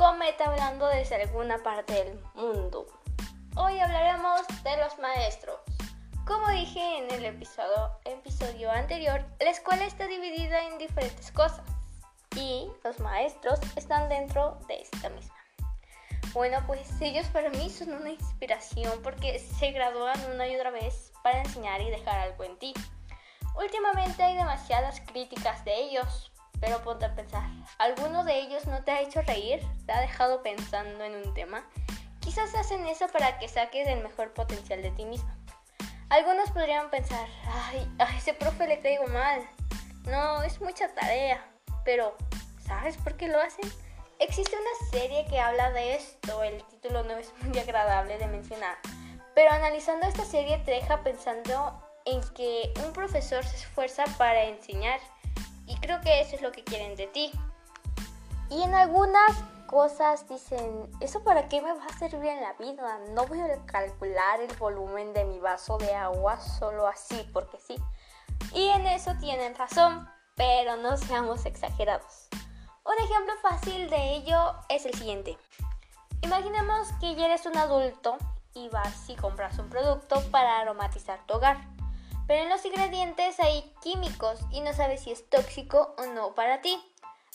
cometa hablando desde alguna parte del mundo. Hoy hablaremos de los maestros. Como dije en el episodio, episodio anterior, la escuela está dividida en diferentes cosas y los maestros están dentro de esta misma. Bueno, pues ellos para mí son una inspiración porque se gradúan una y otra vez para enseñar y dejar algo en ti. Últimamente hay demasiadas críticas de ellos, pero ponte a pensar, ¿alguno de ellos no te ha hecho reír? ¿Te ha dejado pensando en un tema? Quizás hacen eso para que saques el mejor potencial de ti mismo. Algunos podrían pensar, ay, a ese profe le traigo mal. No, es mucha tarea. Pero, ¿sabes por qué lo hacen? Existe una serie que habla de esto, el título no es muy agradable de mencionar, pero analizando esta serie te deja pensando en que un profesor se esfuerza para enseñar y creo que eso es lo que quieren de ti. Y en algunas cosas dicen, ¿eso para qué me va a servir en la vida? No voy a calcular el volumen de mi vaso de agua solo así, porque sí. Y en eso tienen razón, pero no seamos exagerados. Un ejemplo fácil de ello es el siguiente. Imaginemos que ya eres un adulto y vas y compras un producto para aromatizar tu hogar. Pero en los ingredientes hay químicos y no sabes si es tóxico o no para ti.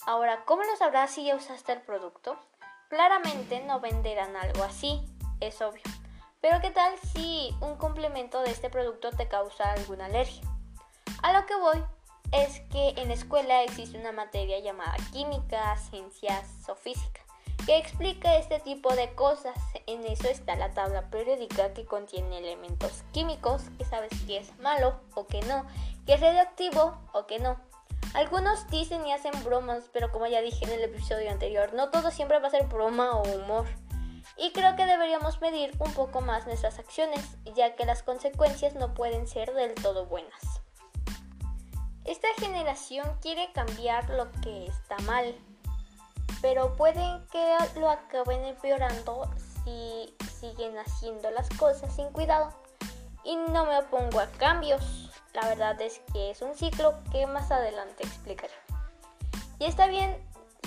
Ahora, ¿cómo lo sabrás si ya usaste el producto? Claramente no venderán algo así, es obvio. Pero ¿qué tal si un complemento de este producto te causa alguna alergia? A lo que voy es que en la escuela existe una materia llamada química, ciencias o física que explica este tipo de cosas. En eso está la tabla periódica que contiene elementos químicos, que sabes que es malo o que no, que es radioactivo o que no. Algunos dicen y hacen bromas, pero como ya dije en el episodio anterior, no todo siempre va a ser broma o humor. Y creo que deberíamos medir un poco más nuestras acciones, ya que las consecuencias no pueden ser del todo buenas. Esta generación quiere cambiar lo que está mal, pero pueden que lo acaben empeorando si siguen haciendo las cosas sin cuidado. Y no me opongo a cambios. La verdad es que es un ciclo que más adelante explicaré. Y está bien,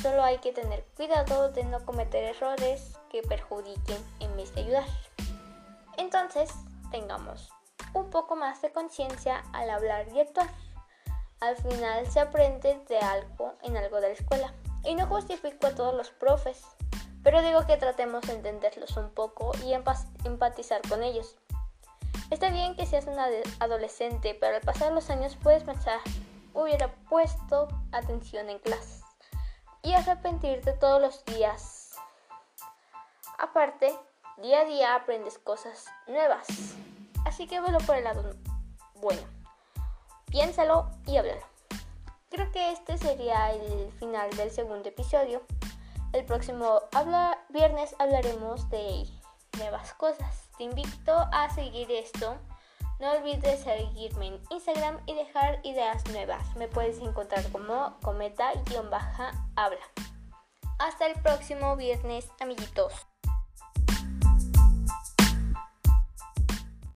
solo hay que tener cuidado de no cometer errores que perjudiquen en vez de ayudar. Entonces, tengamos un poco más de conciencia al hablar y actuar. Al final se aprende de algo en algo de la escuela. Y no justifico a todos los profes, pero digo que tratemos de entenderlos un poco y empatizar con ellos. Está bien que seas un adolescente, pero al pasar los años puedes pensar, hubiera puesto atención en clases y arrepentirte todos los días. Aparte, día a día aprendes cosas nuevas, así que velo por el lado bueno. Piénsalo y háblalo. Creo que este sería el final del segundo episodio. El próximo viernes hablaremos de nuevas cosas. Te invito a seguir esto. No olvides seguirme en Instagram y dejar ideas nuevas. Me puedes encontrar como cometa-habla. Hasta el próximo viernes, amiguitos.